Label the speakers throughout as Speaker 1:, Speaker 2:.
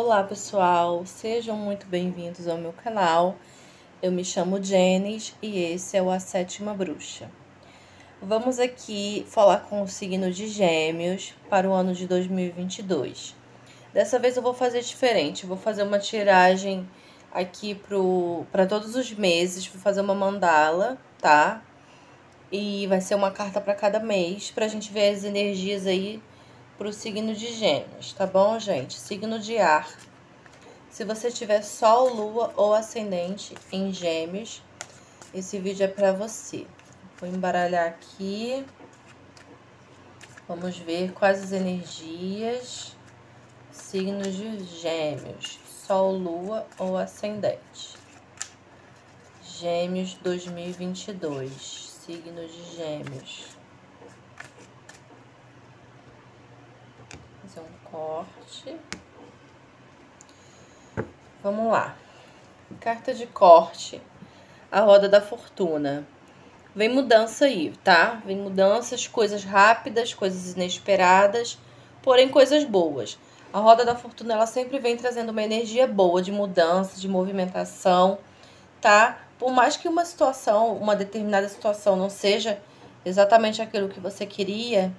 Speaker 1: Olá pessoal, sejam muito bem-vindos ao meu canal. Eu me chamo Jenis e esse é o A Sétima Bruxa. Vamos aqui falar com o signo de Gêmeos para o ano de 2022. Dessa vez eu vou fazer diferente, vou fazer uma tiragem aqui para todos os meses, vou fazer uma mandala, tá? E vai ser uma carta para cada mês, para a gente ver as energias aí para o signo de Gêmeos, tá bom, gente? Signo de ar. Se você tiver Sol, Lua ou Ascendente em Gêmeos, esse vídeo é para você. Vou embaralhar aqui. Vamos ver quais as energias. Signos de Gêmeos, Sol, Lua ou Ascendente. Gêmeos 2022, signo de Gêmeos. Fazer um corte. Vamos lá. Carta de corte. A roda da fortuna. Vem mudança aí, tá? Vem mudanças, coisas rápidas, coisas inesperadas, porém coisas boas. A roda da fortuna ela sempre vem trazendo uma energia boa de mudança, de movimentação, tá? Por mais que uma situação, uma determinada situação não seja exatamente aquilo que você queria,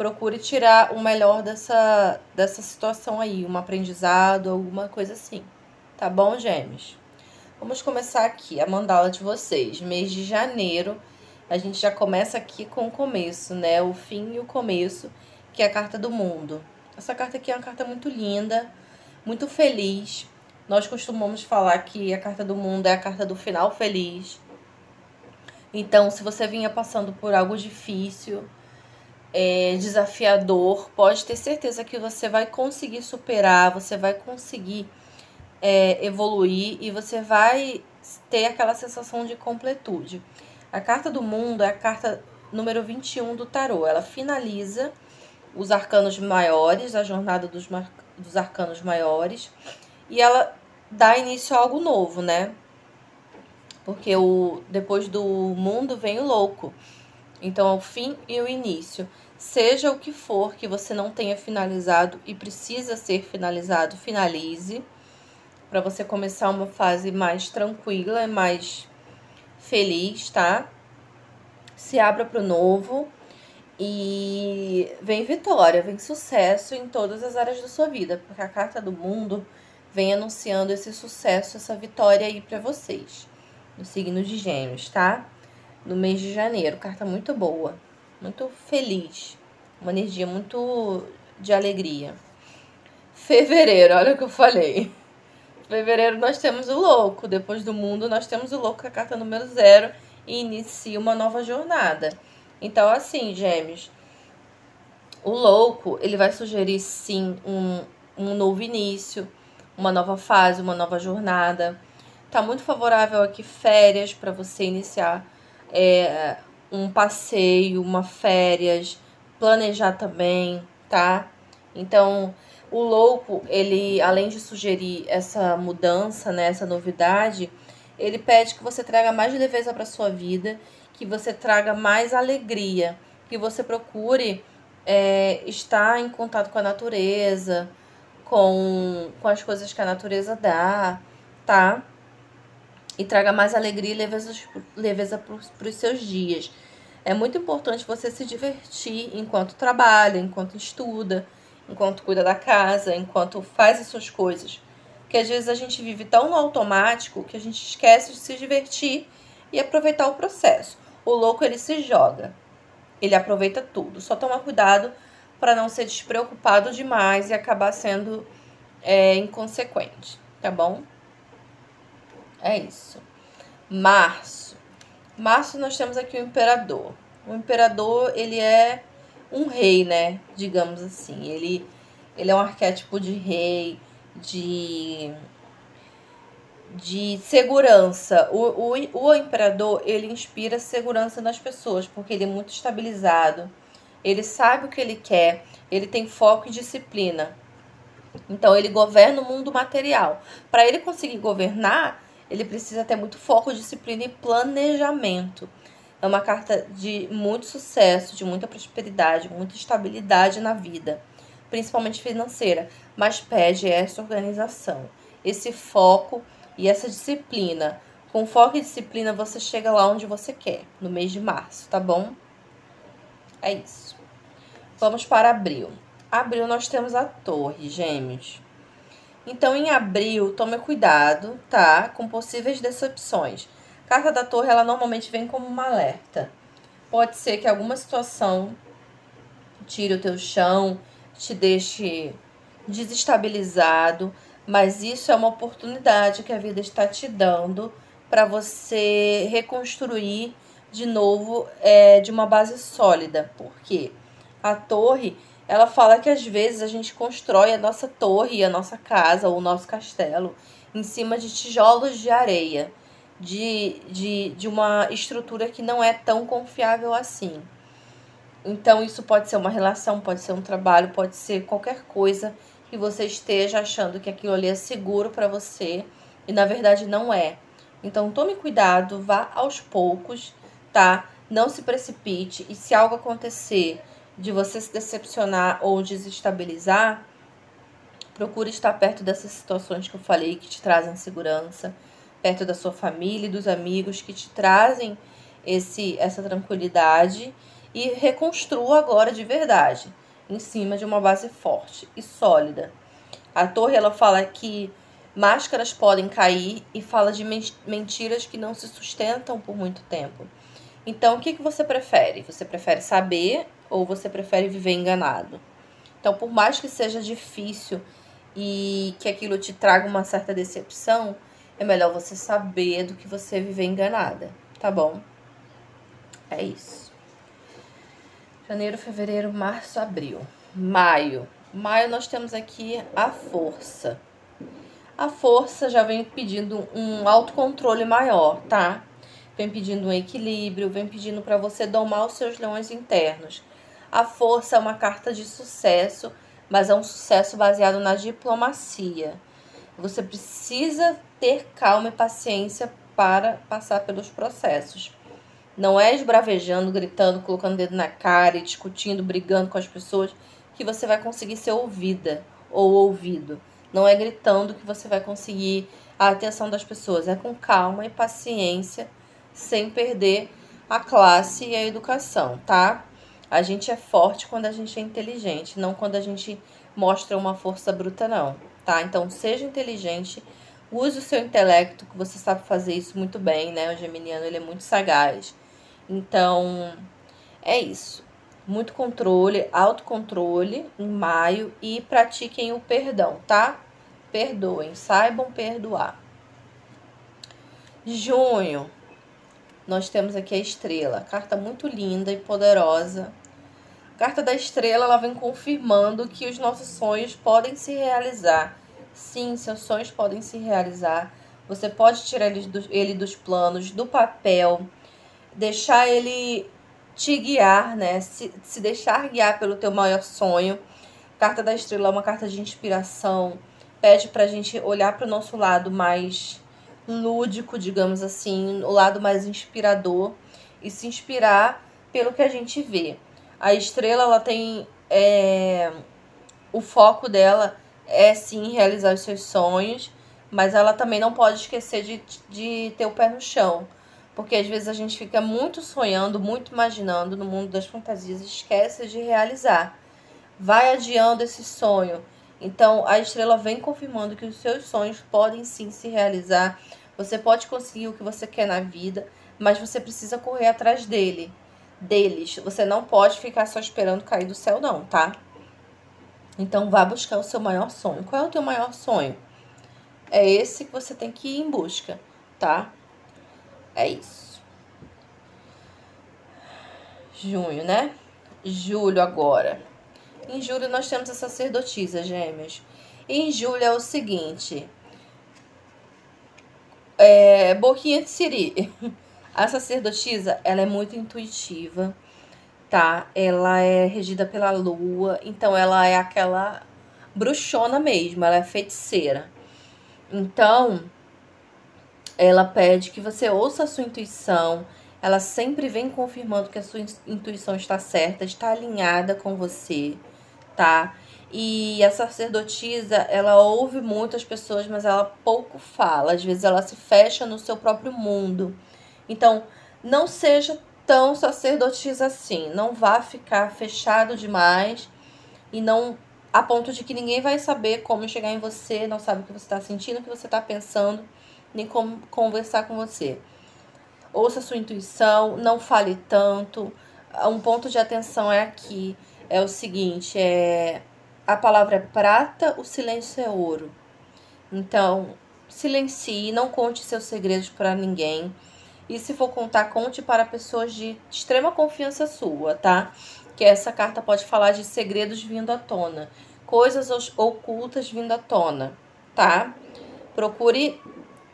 Speaker 1: procure tirar o melhor dessa, dessa situação aí, um aprendizado, alguma coisa assim. Tá bom, gêmeos? Vamos começar aqui a mandala de vocês. Mês de janeiro, a gente já começa aqui com o começo, né? O fim e o começo, que é a carta do mundo. Essa carta aqui é uma carta muito linda, muito feliz. Nós costumamos falar que a carta do mundo é a carta do final feliz. Então, se você vinha passando por algo difícil, é, desafiador, pode ter certeza que você vai conseguir superar, você vai conseguir é, evoluir e você vai ter aquela sensação de completude. A carta do mundo é a carta número 21 do tarô. Ela finaliza os arcanos maiores, a jornada dos, dos arcanos maiores, e ela dá início a algo novo, né? Porque o, depois do mundo vem o louco. Então, o fim e o início. Seja o que for que você não tenha finalizado e precisa ser finalizado, finalize para você começar uma fase mais tranquila, mais feliz, tá? Se abra para o novo e vem vitória, vem sucesso em todas as áreas da sua vida, porque a carta do mundo vem anunciando esse sucesso, essa vitória aí para vocês, no signo de Gêmeos, tá? No mês de janeiro, carta muito boa, muito feliz, uma energia muito de alegria. Fevereiro, olha o que eu falei fevereiro nós temos o louco. Depois do mundo, nós temos o louco, a carta número zero, e inicia uma nova jornada. Então, assim, gêmeos, o louco, ele vai sugerir sim um, um novo início, uma nova fase, uma nova jornada. Tá muito favorável aqui férias para você iniciar é, um passeio, uma férias, planejar também, tá? Então, o louco, ele, além de sugerir essa mudança, né, essa novidade, ele pede que você traga mais leveza para sua vida, que você traga mais alegria, que você procure é, estar em contato com a natureza, com, com as coisas que a natureza dá, tá? E traga mais alegria e leveza, leveza para os seus dias. É muito importante você se divertir enquanto trabalha, enquanto estuda, enquanto cuida da casa, enquanto faz as suas coisas. Porque às vezes a gente vive tão no automático que a gente esquece de se divertir e aproveitar o processo. O louco ele se joga, ele aproveita tudo. Só toma cuidado para não ser despreocupado demais e acabar sendo é, inconsequente, tá bom? É isso. Março. Março nós temos aqui o imperador. O imperador ele é um rei, né? Digamos assim. Ele, ele é um arquétipo de rei, de, de segurança. O, o, o imperador, ele inspira segurança nas pessoas, porque ele é muito estabilizado. Ele sabe o que ele quer, ele tem foco e disciplina. Então, ele governa o mundo material. Para ele conseguir governar, ele precisa ter muito foco, disciplina e planejamento. É uma carta de muito sucesso, de muita prosperidade, muita estabilidade na vida. principalmente financeira, mas pede essa organização, esse foco e essa disciplina. Com foco e disciplina, você chega lá onde você quer, no mês de março, tá bom? É isso. Vamos para abril. Abril nós temos a torre, gêmeos. Então, em abril, tome cuidado, tá? Com possíveis decepções. Carta da torre, ela normalmente vem como uma alerta. Pode ser que alguma situação tire o teu chão, te deixe desestabilizado, mas isso é uma oportunidade que a vida está te dando para você reconstruir de novo é, de uma base sólida. Porque a torre, ela fala que às vezes a gente constrói a nossa torre, a nossa casa ou o nosso castelo em cima de tijolos de areia, de, de, de uma estrutura que não é tão confiável assim. Então, isso pode ser uma relação, pode ser um trabalho, pode ser qualquer coisa que você esteja achando que aquilo ali é seguro para você e na verdade não é. Então, tome cuidado, vá aos poucos, tá? Não se precipite e se algo acontecer de você se decepcionar ou desestabilizar, procure estar perto dessas situações que eu falei que te trazem segurança, perto da sua família e dos amigos que te trazem esse essa tranquilidade e reconstrua agora de verdade, em cima de uma base forte e sólida. A torre ela fala que máscaras podem cair e fala de mentiras que não se sustentam por muito tempo. Então, o que, que você prefere? Você prefere saber ou você prefere viver enganado? Então, por mais que seja difícil e que aquilo te traga uma certa decepção, é melhor você saber do que você viver enganada, tá bom? É isso. Janeiro, fevereiro, março, abril. Maio. Maio nós temos aqui a força. A força já vem pedindo um autocontrole maior, tá? Vem pedindo um equilíbrio, vem pedindo para você domar os seus leões internos. A força é uma carta de sucesso, mas é um sucesso baseado na diplomacia. Você precisa ter calma e paciência para passar pelos processos. Não é esbravejando, gritando, colocando o dedo na cara e discutindo, brigando com as pessoas que você vai conseguir ser ouvida ou ouvido. Não é gritando que você vai conseguir a atenção das pessoas. É com calma e paciência, sem perder a classe e a educação, tá? A gente é forte quando a gente é inteligente, não quando a gente mostra uma força bruta, não, tá? Então, seja inteligente, use o seu intelecto, que você sabe fazer isso muito bem, né? O geminiano, ele é muito sagaz. Então, é isso. Muito controle, autocontrole em maio e pratiquem o perdão, tá? Perdoem, saibam perdoar. Junho, nós temos aqui a estrela, carta muito linda e poderosa. Carta da estrela, ela vem confirmando que os nossos sonhos podem se realizar. Sim, seus sonhos podem se realizar. Você pode tirar ele, do, ele dos planos, do papel deixar ele te guiar, né? Se, se deixar guiar pelo teu maior sonho. Carta da Estrela é uma carta de inspiração. Pede pra gente olhar para o nosso lado mais lúdico, digamos assim, o lado mais inspirador e se inspirar pelo que a gente vê. A estrela, ela tem. É, o foco dela é sim realizar os seus sonhos, mas ela também não pode esquecer de, de ter o pé no chão porque às vezes a gente fica muito sonhando, muito imaginando no mundo das fantasias e esquece de realizar. Vai adiando esse sonho. Então a estrela vem confirmando que os seus sonhos podem sim se realizar. Você pode conseguir o que você quer na vida, mas você precisa correr atrás dele, deles. Você não pode ficar só esperando cair do céu não, tá? Então vá buscar o seu maior sonho. Qual é o teu maior sonho? É esse que você tem que ir em busca, tá? É isso. Junho, né? Julho agora. Em julho nós temos a sacerdotisa, gêmeos. em julho é o seguinte. É, boquinha de siri. A sacerdotisa, ela é muito intuitiva, tá? Ela é regida pela lua, então ela é aquela bruxona mesmo, ela é feiticeira. Então, ela pede que você ouça a sua intuição. Ela sempre vem confirmando que a sua intuição está certa, está alinhada com você, tá? E a sacerdotisa, ela ouve muitas pessoas, mas ela pouco fala. Às vezes ela se fecha no seu próprio mundo. Então, não seja tão sacerdotisa assim. Não vá ficar fechado demais e não a ponto de que ninguém vai saber como chegar em você, não sabe o que você está sentindo, o que você está pensando, nem como conversar com você. Ouça sua intuição, não fale tanto. Um ponto de atenção é aqui, é o seguinte, é a palavra é prata, o silêncio é ouro. Então, silencie, não conte seus segredos para ninguém. E se for contar, conte para pessoas de extrema confiança sua, tá? Que essa carta pode falar de segredos vindo à tona, coisas ocultas vindo à tona, tá? Procure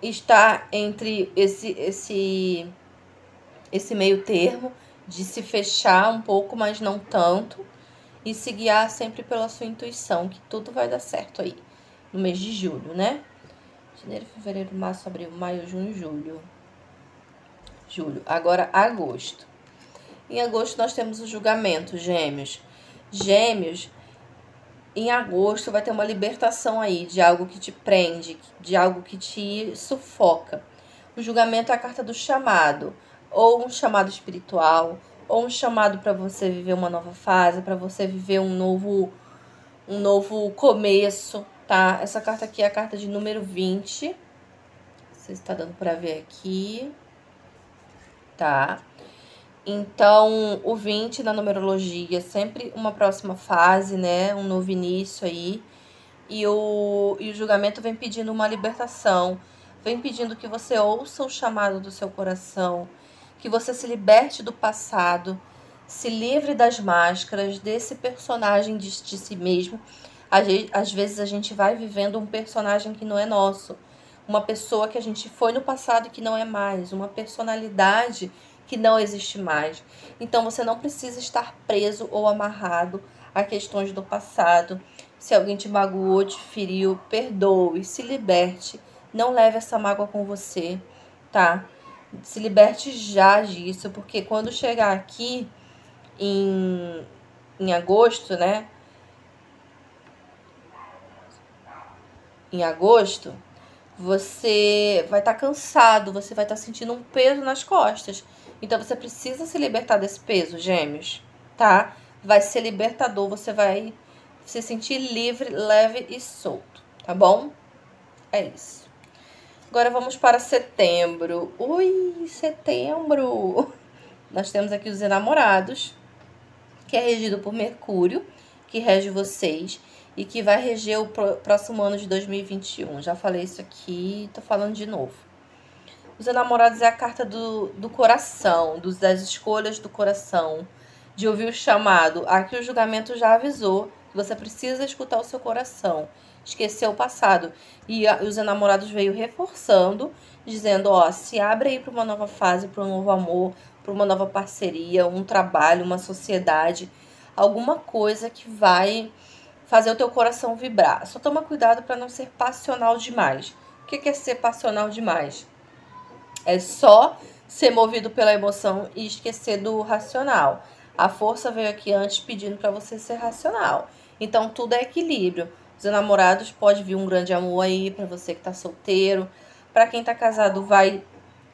Speaker 1: estar entre esse esse esse meio termo de se fechar um pouco, mas não tanto, e se guiar sempre pela sua intuição, que tudo vai dar certo aí no mês de julho, né? Janeiro, fevereiro, março, abril, maio, junho, julho. Julho. Agora, agosto. Em agosto, nós temos o julgamento, Gêmeos. Gêmeos, em agosto, vai ter uma libertação aí de algo que te prende, de algo que te sufoca. O julgamento é a carta do chamado, ou um chamado espiritual, ou um chamado para você viver uma nova fase, para você viver um novo um novo começo, tá? Essa carta aqui é a carta de número 20. Você está dando para ver aqui. Tá? Então, o 20 na numerologia sempre uma próxima fase, né? Um novo início aí. E o, e o julgamento vem pedindo uma libertação, vem pedindo que você ouça o chamado do seu coração, que você se liberte do passado, se livre das máscaras, desse personagem de, de si mesmo. Às vezes a gente vai vivendo um personagem que não é nosso, uma pessoa que a gente foi no passado e que não é mais, uma personalidade que não existe mais. Então você não precisa estar preso ou amarrado a questões do passado. Se alguém te magoou, te feriu, perdoe, se liberte. Não leve essa mágoa com você, tá? Se liberte já disso, porque quando chegar aqui em, em agosto, né? Em agosto, você vai estar tá cansado, você vai estar tá sentindo um peso nas costas. Então você precisa se libertar desse peso, gêmeos, tá? Vai ser libertador, você vai se sentir livre, leve e solto, tá bom? É isso. Agora vamos para setembro. Ui, setembro! Nós temos aqui os enamorados, que é regido por Mercúrio, que rege vocês e que vai reger o próximo ano de 2021. Já falei isso aqui, tô falando de novo. Os enamorados é a carta do, do coração, dos, das escolhas do coração, de ouvir o chamado. Aqui o julgamento já avisou que você precisa escutar o seu coração, esquecer o passado. E a, os enamorados veio reforçando, dizendo: ó, se abre aí para uma nova fase, para um novo amor, para uma nova parceria, um trabalho, uma sociedade, alguma coisa que vai fazer o teu coração vibrar. Só toma cuidado para não ser passional demais. O que é ser passional demais? É só ser movido pela emoção e esquecer do racional. A força veio aqui antes pedindo para você ser racional. Então tudo é equilíbrio. Os namorados pode vir um grande amor aí para você que está solteiro. Para quem está casado vai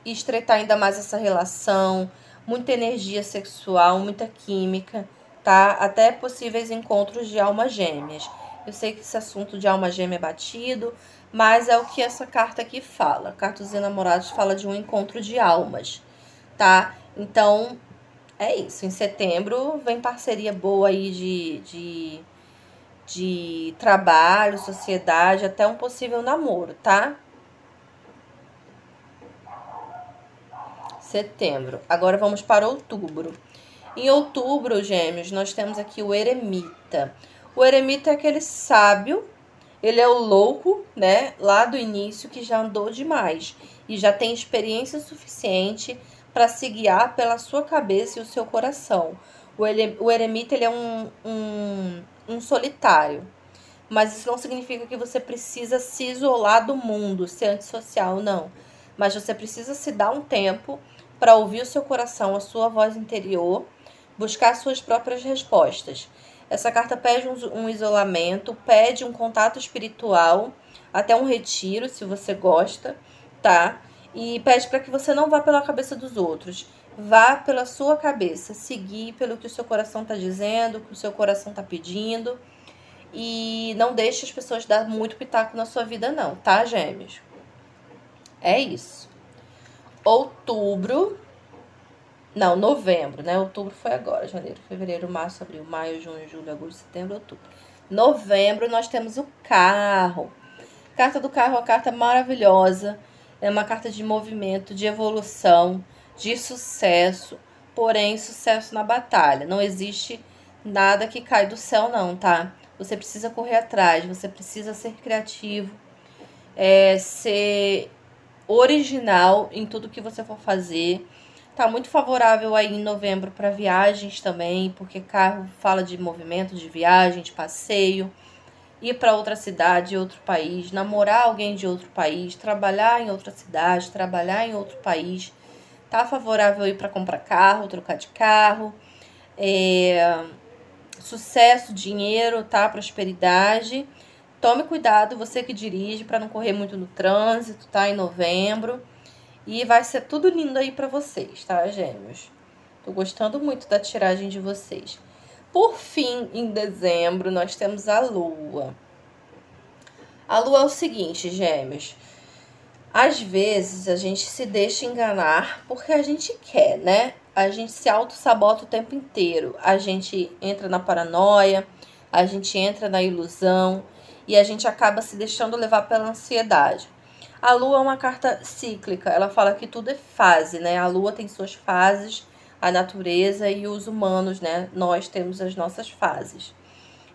Speaker 1: estreitar ainda mais essa relação, muita energia sexual, muita química tá? Até possíveis encontros de almas gêmeas. Eu sei que esse assunto de alma gêmea é batido, mas é o que essa carta aqui fala. A carta dos enamorados fala de um encontro de almas, tá? Então, é isso. Em setembro vem parceria boa aí de, de, de trabalho, sociedade, até um possível namoro, tá? Setembro. Agora vamos para outubro. Em outubro, gêmeos, nós temos aqui o eremita. O eremita é aquele sábio, ele é o louco, né, lá do início, que já andou demais e já tem experiência suficiente para se guiar pela sua cabeça e o seu coração. O, ele, o eremita ele é um, um, um solitário, mas isso não significa que você precisa se isolar do mundo, ser antissocial, não. Mas você precisa se dar um tempo para ouvir o seu coração, a sua voz interior buscar suas próprias respostas. Essa carta pede um, isolamento, pede um contato espiritual, até um retiro, se você gosta, tá? E pede para que você não vá pela cabeça dos outros. Vá pela sua cabeça, seguir pelo que o seu coração está dizendo, o que o seu coração está pedindo. E não deixe as pessoas dar muito pitaco na sua vida, não, tá, gêmeos? É isso. Outubro. Não, novembro, né? Outubro foi agora. Janeiro, fevereiro, março, abril, maio, junho, julho, agosto, setembro, outubro. Novembro nós temos o carro. Carta do carro é uma carta maravilhosa. É uma carta de movimento, de evolução, de sucesso. Porém, sucesso na batalha. Não existe nada que cai do céu, não, tá? Você precisa correr atrás, você precisa ser criativo, é, ser original em tudo que você for fazer. Tá muito favorável aí em novembro para viagens também, porque carro fala de movimento, de viagem, de passeio, ir para outra cidade, outro país, namorar alguém de outro país, trabalhar em outra cidade, trabalhar em outro país. Tá favorável aí para comprar carro, trocar de carro. É, sucesso, dinheiro, tá? Prosperidade. Tome cuidado, você que dirige, para não correr muito no trânsito, tá? Em novembro. E vai ser tudo lindo aí para vocês, tá, gêmeos? Tô gostando muito da tiragem de vocês. Por fim, em dezembro, nós temos a lua. A lua é o seguinte, gêmeos. Às vezes a gente se deixa enganar porque a gente quer, né? a gente se auto-sabota o tempo inteiro. A gente entra na paranoia, a gente entra na ilusão e a gente acaba se deixando levar pela ansiedade. A lua é uma carta cíclica, ela fala que tudo é fase, né? A lua tem suas fases, a natureza e os humanos, né? Nós temos as nossas fases.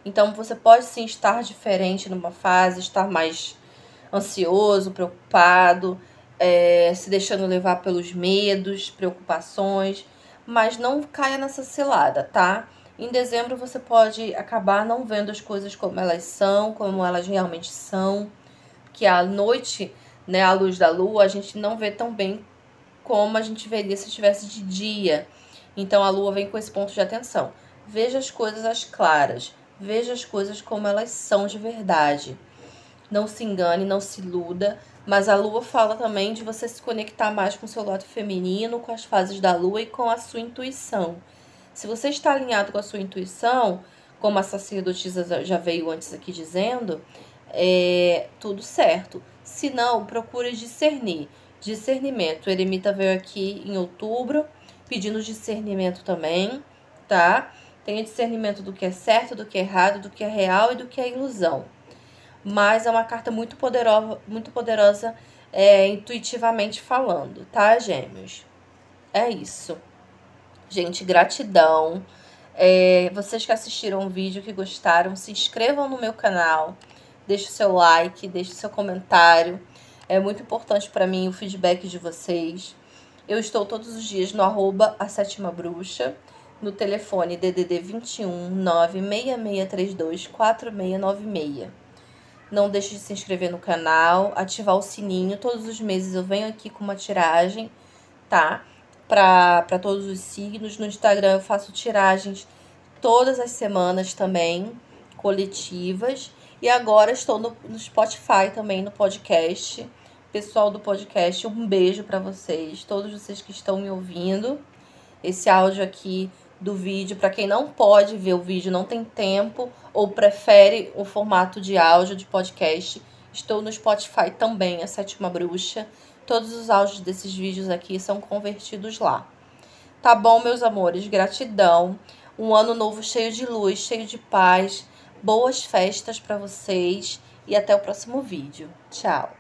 Speaker 1: Então você pode sim estar diferente numa fase, estar mais ansioso, preocupado, é, se deixando levar pelos medos, preocupações, mas não caia nessa cilada, tá? Em dezembro você pode acabar não vendo as coisas como elas são, como elas realmente são, que a noite, né, a luz da lua, a gente não vê tão bem como a gente veria se estivesse de dia. Então a lua vem com esse ponto de atenção. Veja as coisas às claras, veja as coisas como elas são de verdade. Não se engane, não se iluda, mas a lua fala também de você se conectar mais com o seu lado feminino, com as fases da lua e com a sua intuição. Se você está alinhado com a sua intuição, como a sacerdotisa já veio antes aqui dizendo, é tudo certo. Se não, procure discernir. Discernimento. O eremita veio aqui em outubro pedindo discernimento também, tá? Tenha discernimento do que é certo, do que é errado, do que é real e do que é ilusão mas é uma carta muito poderosa, muito poderosa é, intuitivamente falando, tá, gêmeos? É isso. Gente, gratidão. É, vocês que assistiram o vídeo, que gostaram, se inscrevam no meu canal, deixe o seu like, deixe o seu comentário. É muito importante para mim o feedback de vocês. Eu estou todos os dias no arroba a sétima bruxa, no telefone DDD 21 96632 4696. Não deixe de se inscrever no canal, ativar o sininho. Todos os meses eu venho aqui com uma tiragem, tá? Para todos os signos. No Instagram eu faço tiragens todas as semanas também, coletivas. E agora estou no, no Spotify também, no podcast. Pessoal do podcast, um beijo para vocês, todos vocês que estão me ouvindo. Esse áudio aqui do vídeo. Para quem não pode ver o vídeo, não tem tempo ou prefere o formato de áudio de podcast, estou no Spotify também, a Sétima Bruxa. Todos os áudios desses vídeos aqui são convertidos lá. Tá bom, meus amores? Gratidão. Um ano novo cheio de luz, cheio de paz. Boas festas para vocês e até o próximo vídeo. Tchau.